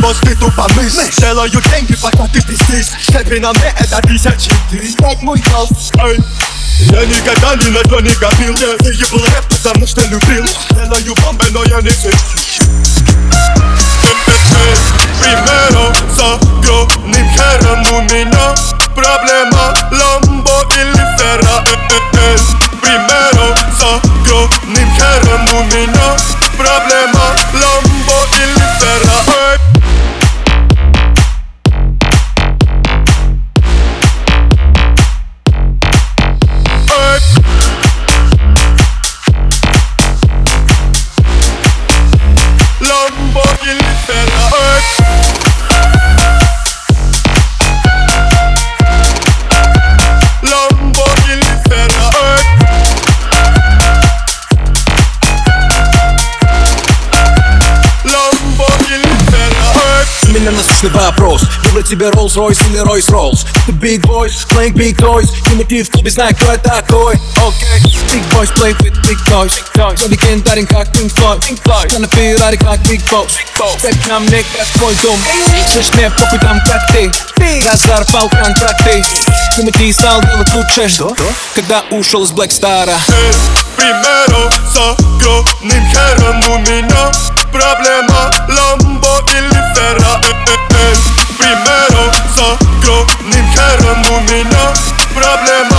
boss did up a miss. Miss. Tell her you think if I'm not do this this. Step in a minute that is a cheat Respect my health, hey. Yeah nigga done in a twenty nigga feel Yeah, see you pull a hip, but I must tell you feel. Tell her you bomb and all your niggas Hey, hey, hey Primero, so yo, ni quiero, no, ni no. Problema, Lambo, ili, ferra, hey, eh, eh, hey, eh. hey Ferra Ey. У меня насущный вопрос Выбрать себе Rolls-Royce или Royce-Rolls The big boys, playing big toys Тимати в клубе, знаю, кто я такой Окей Big boys play with big toys Я легендарен, как Pink Floyd Я на Феррари, как Big Boss Степ на мне, как твой дом Слышь, мне похуй там, как ты Разорвал контракты Тимати стал делать лучше Когда ушел из Black Star El primero с огромным хером у меня Проблема primero, solo jo, ni quiero muminos problemas.